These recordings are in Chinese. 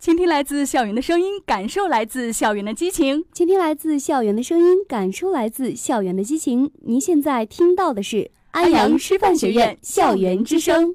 倾听来自校园的声音，感受来自校园的激情。倾听来自校园的声音，感受来自校园的激情。您现在听到的是安阳师范学院校园之声。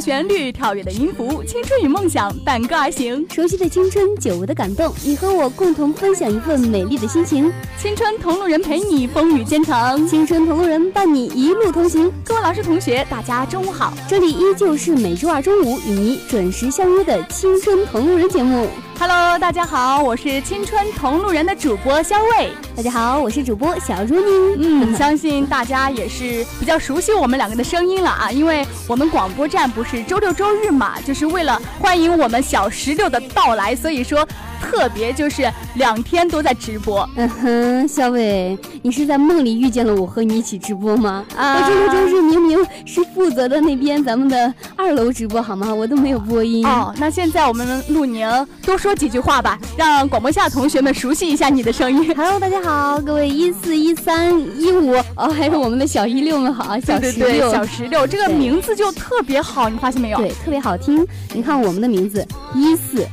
旋律跳跃的音符，青春与梦想伴歌而行。熟悉的青春，久违的感动，你和我共同分享一份美丽的心情。青春同路人陪你风雨兼程，青春同路人伴你一路同行。各位老师同学，大家中午好！这里依旧是每周二中午与你准时相约的青春同路人节目。Hello，大家好，我是青春同路人的主播肖卫。大家好，我是主播小朱妮。嗯，相信大家也是比较熟悉我们两个的声音了啊，因为我们广播站不是周六周日嘛，就是为了欢迎我们小石榴的到来，所以说。特别就是两天都在直播，嗯哼，小伟，你是在梦里遇见了我和你一起直播吗？啊，我这个就是明明是负责的那边咱们的二楼直播，好吗？我都没有播音。哦，那现在我们陆宁多说几句话吧，让广播下同学们熟悉一下你的声音。Hello，大家好，各位一四一三一五哦，还有我们的小一六们好，小十六，小十六，这个名字就特别好，你发现没有？对，特别好听。你看我们的名字一四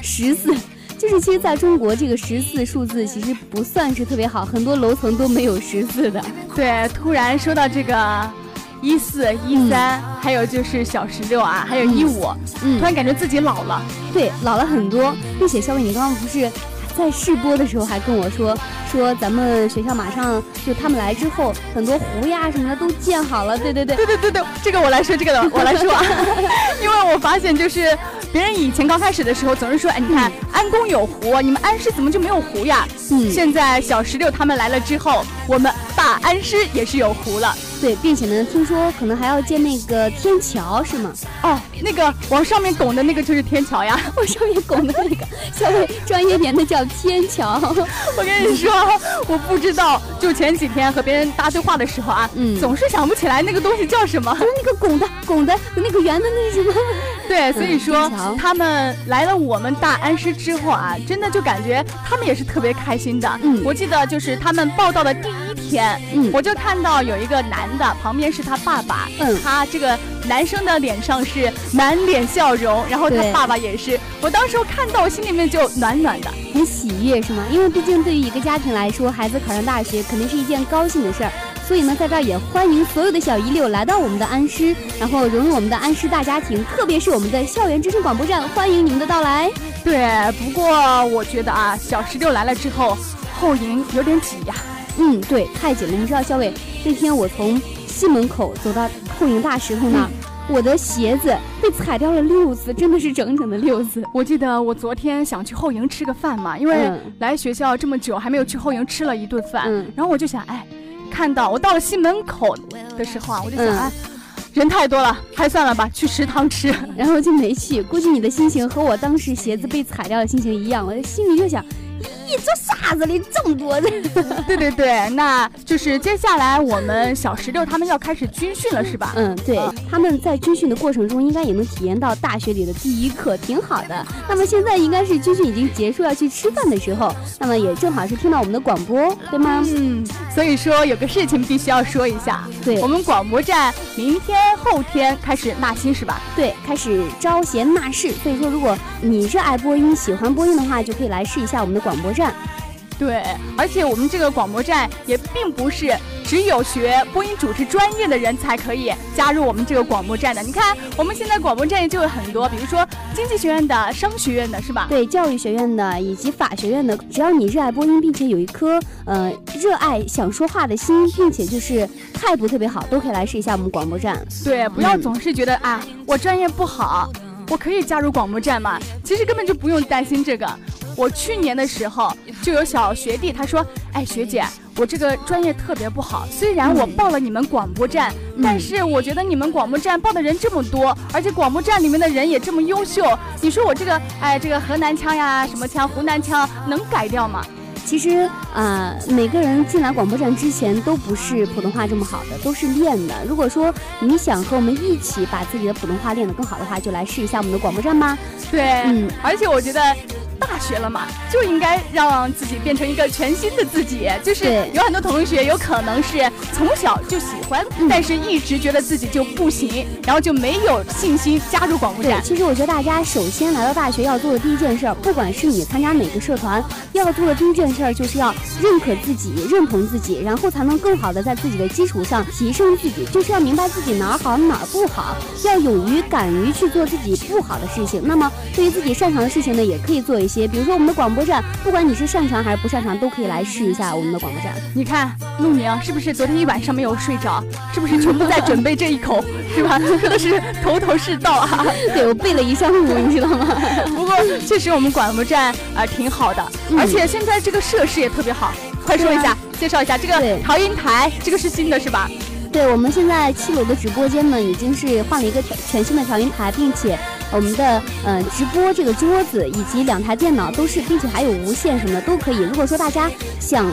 十四。就是其实在中国，这个十四数字其实不算是特别好，很多楼层都没有十四的。对，突然说到这个一四一三，还有就是小十六啊，还有一五，突然感觉自己老了。对，老了很多。并且肖伟，你刚刚不是在试播的时候还跟我说，说咱们学校马上就他们来之后，很多湖呀什么的都建好了。对对对，对对对对，这个我来说，这个我来说，因为我发现就是。别人以前刚开始的时候总是说，哎，你看安宫有湖，你们安师怎么就没有湖呀？嗯，现在小石榴他们来了之后，我们大安师也是有湖了。对，并且呢，听说可能还要建那个天桥，是吗？哦，那个往上面拱的那个就是天桥呀，往上面拱的那个，稍微专业点的叫天桥。我跟你说，我不知道，就前几天和别人搭对话的时候啊，嗯，总是想不起来那个东西叫什么，那个拱的拱的那个圆的那是什么？对，所以说他们来了我们大安师之后啊，真的就感觉他们也是特别开心的。嗯，我记得就是他们报道的第一天，嗯，我就看到有一个男。的旁边是他爸爸，嗯，他这个男生的脸上是满脸笑容，然后他爸爸也是，我当时候看到我心里面就暖暖的，很喜悦是吗？因为毕竟对于一个家庭来说，孩子考上大学肯定是一件高兴的事儿，所以呢，在这儿也欢迎所有的小一六来到我们的安师，然后融入我们的安师大家庭，特别是我们的校园之声广播站，欢迎你们的到来。对，不过我觉得啊，小石榴来了之后，后营有点挤呀。嗯，对，太紧了。你知道，小伟，那天我从西门口走到后营大石头那儿，我的鞋子被踩掉了六次，真的是整整的六次。我记得我昨天想去后营吃个饭嘛，因为来学校这么久还没有去后营吃了一顿饭，然后我就想，哎，看到我到了西门口的时候啊，我就想，哎，人太多了，还算了吧，去食堂吃，然后就没去。估计你的心情和我当时鞋子被踩掉的心情一样，我心里就想。咦，这啥子的这么多的？对对对，那就是接下来我们小石榴他们要开始军训了，是吧？嗯，对，他们在军训的过程中应该也能体验到大学里的第一课，挺好的。那么现在应该是军训已经结束，要去吃饭的时候，那么也正好是听到我们的广播，对吗？嗯，所以说有个事情必须要说一下，对我们广播站明天后天开始纳新，是吧？对，开始招贤纳士。所以说，如果你热爱播音、喜欢播音的话，就可以来试一下我们的广播。站，对，而且我们这个广播站也并不是只有学播音主持专业的人才可以加入我们这个广播站的。你看，我们现在广播站就有很多，比如说经济学院的、商学院的，是吧？对，教育学院的以及法学院的，只要你热爱播音，并且有一颗呃热爱想说话的心，并且就是态度特别好，都可以来试一下我们广播站。对，不要总是觉得啊，我专业不好，我可以加入广播站吗？其实根本就不用担心这个。我去年的时候就有小学弟，他说：“哎，学姐，我这个专业特别不好。虽然我报了你们广播站，但是我觉得你们广播站报的人这么多，而且广播站里面的人也这么优秀。你说我这个，哎，这个河南腔呀，什么腔，湖南腔能改掉吗？”其实啊，每个人进来广播站之前都不是普通话这么好的，都是练的。如果说你想和我们一起把自己的普通话练得更好的话，就来试一下我们的广播站吧。对，嗯，而且我觉得。大学了嘛，就应该让自己变成一个全新的自己。就是有很多同学有可能是从小就喜欢，但是一直觉得自己就不行，然后就没有信心加入广播站。其实我觉得大家首先来到大学要做的第一件事，不管是你参加哪个社团，要做的第一件事就是要认可自己、认同自己，然后才能更好的在自己的基础上提升自己。就是要明白自己哪儿好哪儿不好，要勇于敢于去做自己不好的事情。那么对于自己擅长的事情呢，也可以做一些。比如说我们的广播站，不管你是擅长还是不擅长，都可以来试一下我们的广播站。你看，陆宁是不是昨天一晚上没有睡着？是不是全部在 准备这一口？是吧？说的是头头是道啊！对我背了一上午，你知道吗？不过确实我们广播站啊挺好的，而且现在这个设施也特别好。快说一下，介绍一下这个调音台，这个是新的是吧？对，我们现在七楼的直播间呢，已经是换了一个全全新的调音台，并且。我们的呃直播这个桌子以及两台电脑都是，并且还有无线什么的都可以。如果说大家想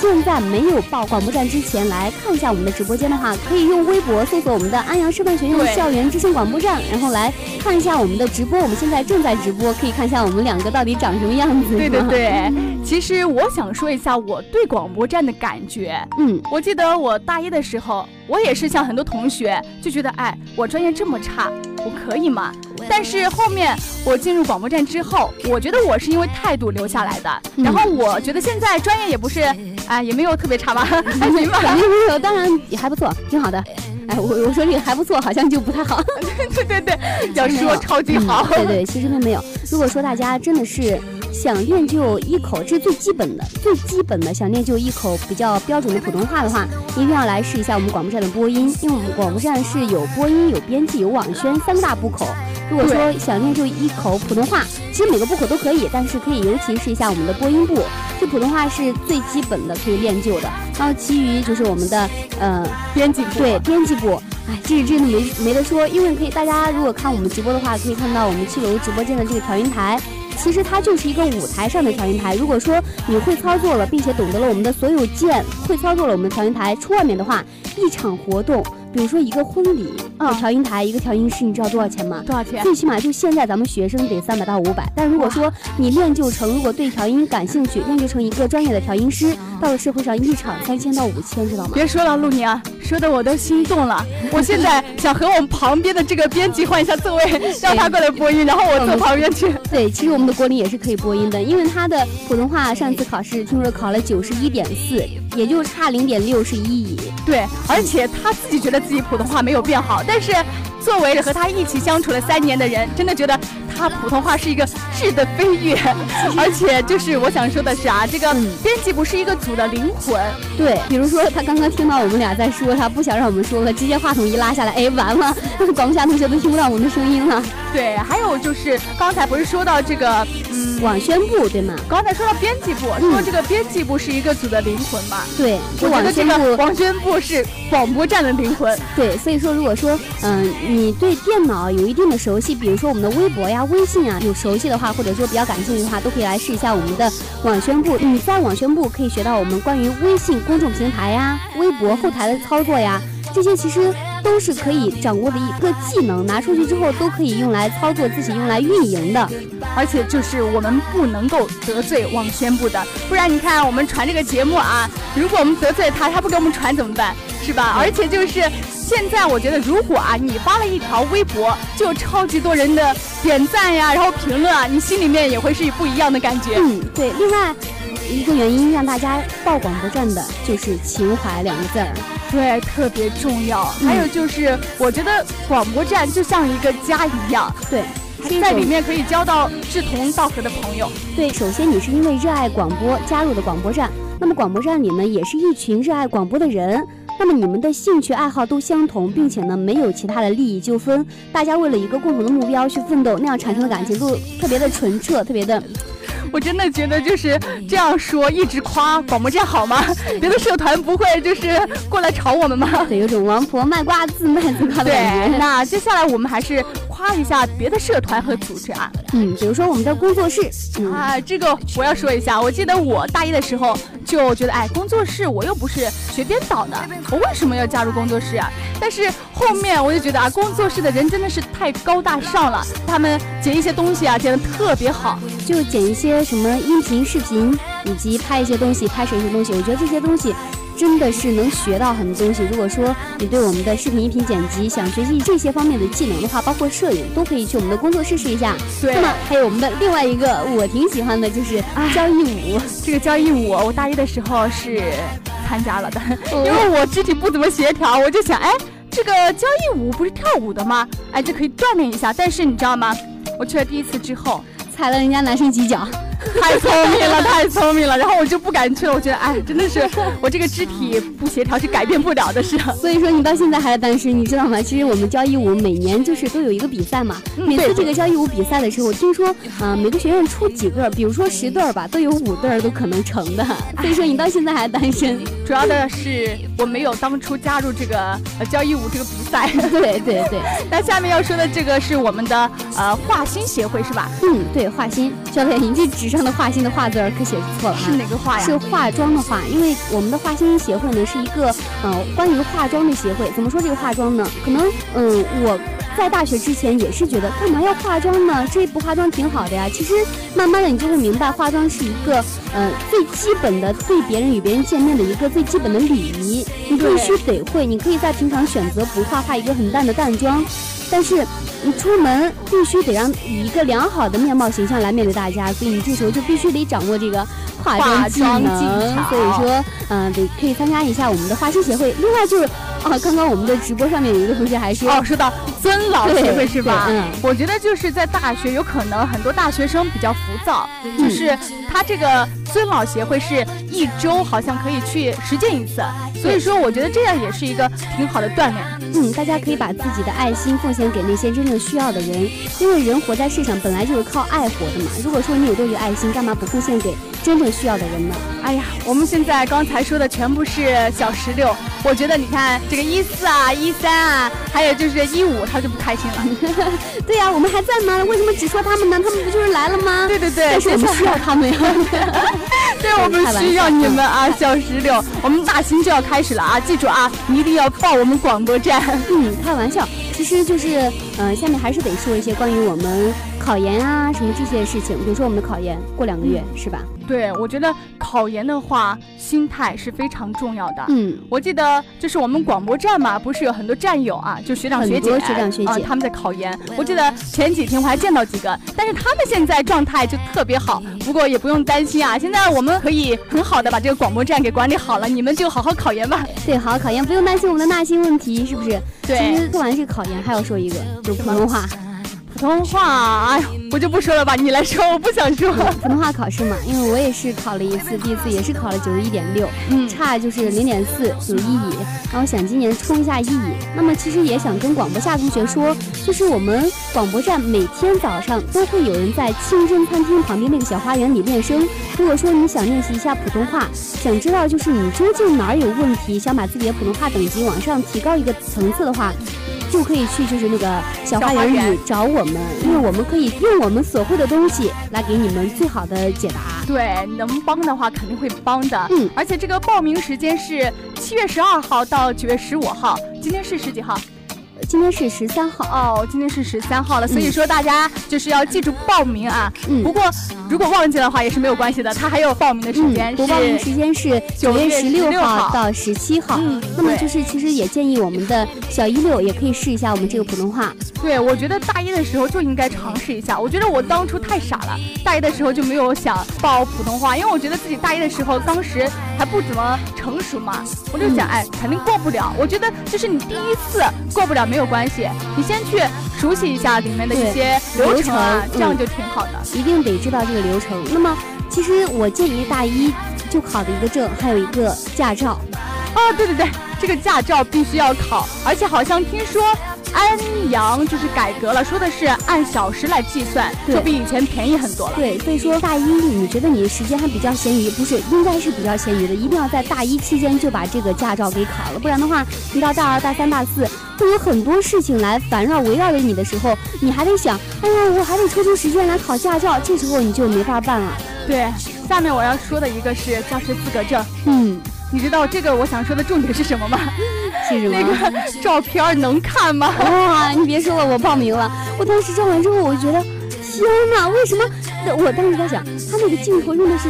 现在没有报广播站之前来看一下我们的直播间的话，可以用微博搜索我们的安阳师范学院校园之声广播站，然后来看一下我们的直播。我们现在正在直播，可以看一下我们两个到底长什么样子。对对对，其实我想说一下我对广播站的感觉。嗯，我记得我大一的时候，我也是像很多同学就觉得，哎，我专业这么差，我可以吗？但是后面我进入广播站之后，我觉得我是因为态度留下来的。然后我觉得现在专业也不是，哎，也没有特别差吧，还 行吧。没有，当然也还不错，挺好的。哎，我我说这个还不错，好像就不太好。对对对，要说超级好。对对，其实并没有。如果说大家真的是想练就一口，这是最基本的、最基本的，想练就一口比较标准的普通话的话，一定要来试一下我们广播站的播音，因为我们广播站是有播音、有编辑、有网宣三大部口。如果说想练就一口普通话，其实每个部口都可以，但是可以尤其试一下我们的播音部，这普通话是最基本的可以练就的。然后其余就是我们的呃编辑部，对编辑部，哎，这是真的没没得说，因为可以大家如果看我们直播的话，可以看到我们七楼直播间的这个调音台，其实它就是一个舞台上的调音台。如果说你会操作了，并且懂得了我们的所有键，会操作了我们的调音台，出外面的话，一场活动。比如说一个婚礼，啊，调音台一个调音师，你知道多少钱吗？多少钱？最起码就现在咱们学生得三百到五百。但如果说你练就成，如果对调音感兴趣，练就成一个专业的调音师，到了社会上一场三千到五千，知道吗？别说了，陆宁，说的我都心动了。我现在想和我们旁边的这个编辑换一下座位，让他过来播音，然后我坐旁边去。对，其实我们的郭林也是可以播音的，因为他的普通话上次考试听说考了九十一点四，也就差零点六是一乙。对，而且他自己觉得。自己普通话没有变好，但是作为和他一起相处了三年的人，真的觉得他普通话是一个质的飞跃。而且就是我想说的是啊，这个编辑部是一个组的灵魂。对，比如说他刚刚听到我们俩在说，他不想让我们说了，直接话筒一拉下来，哎，完了，广播下同学都听不到我们的声音了。对，还有就是刚才不是说到这个。网宣部对吗？刚才说到编辑部，说这个编辑部是一个组的灵魂嘛？对，我觉得这个网宣部是广播站的灵魂。对，所以说如果说嗯你对电脑有一定的熟悉，比如说我们的微博呀、微信啊有熟悉的话，或者说比较感兴趣的话，都可以来试一下我们的网宣部。你在网宣部可以学到我们关于微信公众平台呀、微博后台的操作呀，这些其实。都是可以掌握的一个技能，拿出去之后都可以用来操作自己，用来运营的。而且就是我们不能够得罪网宣部的，不然你看我们传这个节目啊，如果我们得罪他，他不给我们传怎么办？是吧？而且就是现在，我觉得如果啊你发了一条微博，就超级多人的点赞呀，然后评论啊，你心里面也会是不一样的感觉。嗯，对。另外一个原因让大家报广播站的就是情怀两个字儿。对，特别重要。还有就是，我觉得广播站就像一个家一样。对，在里面可以交到志同道合的朋友。对，首先你是因为热爱广播加入的广播站，那么广播站里呢，也是一群热爱广播的人。那么你们的兴趣爱好都相同，并且呢，没有其他的利益纠纷，大家为了一个共同的目标去奋斗，那样产生的感情都特别的纯澈，特别的。我真的觉得就是这样说，一直夸广播站好吗？别的社团不会就是过来吵我们吗？对，有种王婆卖瓜自卖自夸的感觉。那接下来我们还是。夸一下别的社团和组织啊。嗯，比如说我们的工作室啊，这个我要说一下。我记得我大一的时候就觉得，哎，工作室我又不是学编导的，我为什么要加入工作室啊？但是后面我就觉得啊，工作室的人真的是太高大上了，他们剪一些东西啊，剪得特别好，就剪一些什么音频、视频，以及拍一些东西、拍摄一些东西。我觉得这些东西。真的是能学到很多东西。如果说你对我们的视频、音频剪辑想学习这些方面的技能的话，包括摄影，都可以去我们的工作室试一下。对。那么还有我们的另外一个我挺喜欢的，就是交谊舞。这个交谊舞，我大一的时候是参加了的，因为我肢体不怎么协调，我就想，哎，这个交谊舞不是跳舞的吗？哎，就可以锻炼一下。但是你知道吗？我去了第一次之后，踩了人家男生几脚。太聪明了，太聪明了，然后我就不敢去了。我觉得，哎，真的是我这个肢体不协调是改变不了的事。所以说，你到现在还是单身，你知道吗？其实我们交谊舞每年就是都有一个比赛嘛。每次这个交谊舞比赛的时候，听说啊，每个学院出几个，比如说十对儿吧，都有五对儿都可能成的。所以说，你到现在还单身，主要的是我没有当初加入这个交谊舞这个比赛。对对对。那下面要说的这个是我们的呃画心协会是吧？嗯，对，画心。教练，你这纸上的画心的画字儿可写错了是哪个画呀？是化妆的画，因为我们的画心协会呢是一个呃关于化妆的协会。怎么说这个化妆呢？可能嗯我在大学之前也是觉得干嘛要化妆呢？这不化妆挺好的呀。其实慢慢的你就会明白，化妆是一个嗯最基本的对别人与别人见面的一个最基本的礼仪，你必须得会。你可以在平常选择不化，化一个很淡的淡妆，但是。你出门必须得让以一个良好的面貌形象来面对大家，所以你这时候就必须得掌握这个化妆技能。所以说，嗯，得可以参加一下我们的花心协会。另外就是，啊，刚刚我们的直播上面有一个同学还说，哦，说到尊老协会是吧？嗯，我觉得就是在大学有可能很多大学生比较浮躁，就是他这个。尊老协会是一周好像可以去实践一次，所以说我觉得这样也是一个挺好的锻炼。嗯，大家可以把自己的爱心奉献给那些真正需要的人，因为人活在世上本来就是靠爱活的嘛。如果说你有多余爱心，干嘛不奉献给真正需要的人呢？哎呀，我们现在刚才说的全部是小石榴，我觉得你看这个一四啊、一三啊，还有就是一五，他就不开心了。对呀，我们还在吗？为什么只说他们呢？他们不就是来了吗？对对对，但是我们需要他们呀。对，我们需要你们啊，小石榴，我们大型就要开始了啊！记住啊，你一定要报我们广播站。嗯，开玩笑，其实就是，嗯，下面还是得说一些关于我们考研啊什么这些事情，比如说我们的考研过两个月，是吧？对，我觉得考研的话，心态是非常重要的。嗯，我记得就是我们广播站嘛，不是有很多战友啊，就学长学姐，学长学姐，他们在考研。我记得前几天我还见到几个，但是他们现在状态就特别好。不过也不用担心啊，现在我们可以很好的把这个广播站给管理好了，你们就好好考研吧。对，好好考研，不用担心我们的纳新问题，是不是？对。其实做完这个考研还要说一个，就普通话。普通话，哎呀，我就不说了吧，你来说，我不想说。普通话考试嘛，因为我也是考了一次，第一次也是考了九十一点六，嗯，差就是零点四，有一乙。然后想今年冲一下一乙。那么其实也想跟广播下同学说，就是我们广播站每天早上都会有人在清真餐厅旁边那个小花园里练声。如果说你想练习一下普通话，想知道就是你究竟哪儿有问题，想把自己的普通话等级往上提高一个层次的话。就可以去就是那个小花园里找我们，因为我们可以用我们所会的东西来给你们最好的解答。对，能帮的话肯定会帮的。嗯，而且这个报名时间是七月十二号到九月十五号，今天是十几号？今天是十三号哦，今天是十三号了，所以说大家就是要记住报名啊。嗯，不过如果忘记的话也是没有关系的，他还有报名的时间。我、报名时间是九月十六号到十七号。嗯，那么就是其实也建议我们的小一六也可以试一下我们这个普通话。对，我觉得大一的时候就应该尝试一下。我觉得我当初太傻了，大一的时候就没有想报普通话，因为我觉得自己大一的时候当时还不怎么成熟嘛，我就想哎肯定过不了。我觉得就是你第一次过不了。没有关系，你先去熟悉一下里面的一些流程啊，这样就挺好的。一定得知道这个流程。那么，其实我建议大一就考的一个证，还有一个驾照。哦，对对对，这个驾照必须要考，而且好像听说安阳就是改革了，说的是按小时来计算，就比以前便宜很多了。对，所以说大一你觉得你时间还比较闲余，不是应该是比较闲余的，一定要在大一期间就把这个驾照给考了，不然的话，你到大二、大三、大四会有很多事情来烦绕围绕着你的时候，你还得想，哎呀，我还得抽出时间来考驾照，这时候你就没法办了。对，下面我要说的一个是教师资格证，嗯。你知道这个我想说的重点是什么吗？是什么？那个照片能看吗？哇，你别说了，我报名了。我当时照完之后，我觉得。天哪，为什么？我当时在想，他那个镜头用的是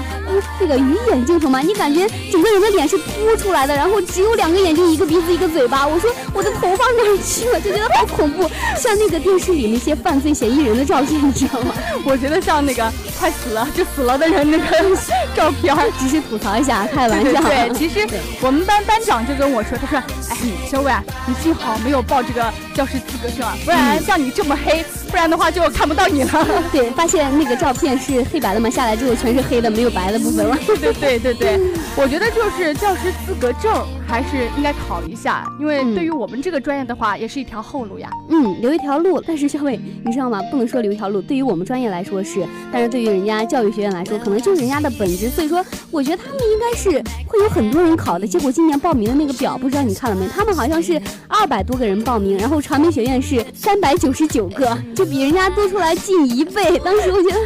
那个鱼眼镜头吗？你感觉整个人的脸是凸出来的，然后只有两个眼睛，一个鼻子，一个嘴巴。我说我的头发哪儿去了？就觉得好恐怖，像那个电视里那些犯罪嫌疑人的照片，你知道吗？我觉得像那个快死了就死了的人那个 照片，只是吐槽一下，开玩笑。对，其实我们班班长就跟我说，他说：“哎，小伟，啊你幸好没有报这个教师资格证啊，不然像你这么黑。”不然的话就看不到你了。对，发现那个照片是黑白的嘛，下来之后全是黑的，没有白的部分了。对对对对对，我觉得就是教师资格证。还是应该考一下，因为对于我们这个专业的话，也是一条后路呀。嗯，留一条路。但是小伟，你知道吗？不能说留一条路。对于我们专业来说是，但是对于人家教育学院来说，可能就是人家的本职。所以说，我觉得他们应该是会有很多人考的。结果今年报名的那个表，不知道你看了没？他们好像是二百多个人报名，然后传媒学院是三百九十九个，就比人家多出来近一倍。当时我觉得。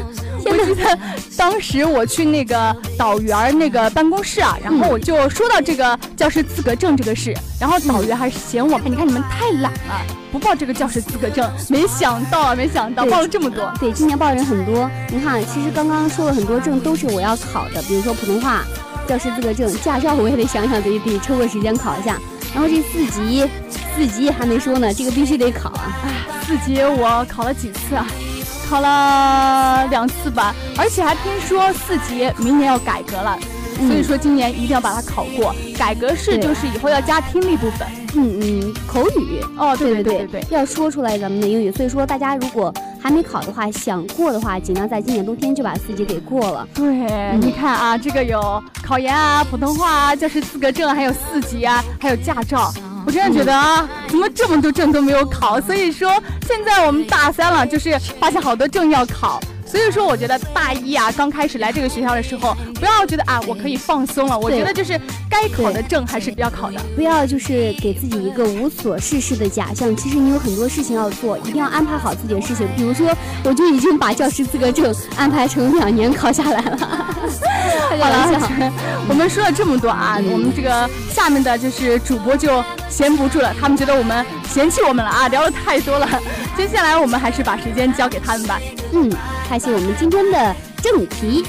我记得当时我去那个导员那个办公室啊，然后我就说到这个教师资格证这个事，然后导员还嫌我，你看你们太懒了，不报这个教师资格证。没想到啊，没想到报了这么多。对，今年报的人很多。你看，其实刚刚说了很多证都是我要考的，比如说普通话、教师资格证、驾照，我也得想想得得抽个时间考一下。然后这四级，四级还没说呢，这个必须得考啊。哎，四级我考了几次啊？考了两次吧，而且还听说四级明年要改革了，所以说今年一定要把它考过。改革是就是以后要加听力部分，嗯嗯，口语哦，对对对对，要说出来咱们的英语。所以说大家如果还没考的话，想过的话，尽量在今年冬天就把四级给过了。对，你看啊，这个有考研啊、普通话啊、教师资格证，还有四级啊，还有驾照。我真的觉得啊，怎么这么多证都没有考？所以说现在我们大三了，就是发现好多证要考。所以说，我觉得大一啊，刚开始来这个学校的时候，不要觉得啊，我可以放松了。我觉得就是该考的证还是要考的，不要就是给自己一个无所事事的假象。其实你有很多事情要做，一定要安排好自己的事情。比如说，我就已经把教师资格证安排成两年考下来了。好了，我们说了这么多啊，我们这个下面的就是主播就闲不住了，他们觉得我们嫌弃我们了啊，聊的太多了。接下来我们还是把时间交给他们吧。嗯。开始我们今天的正题。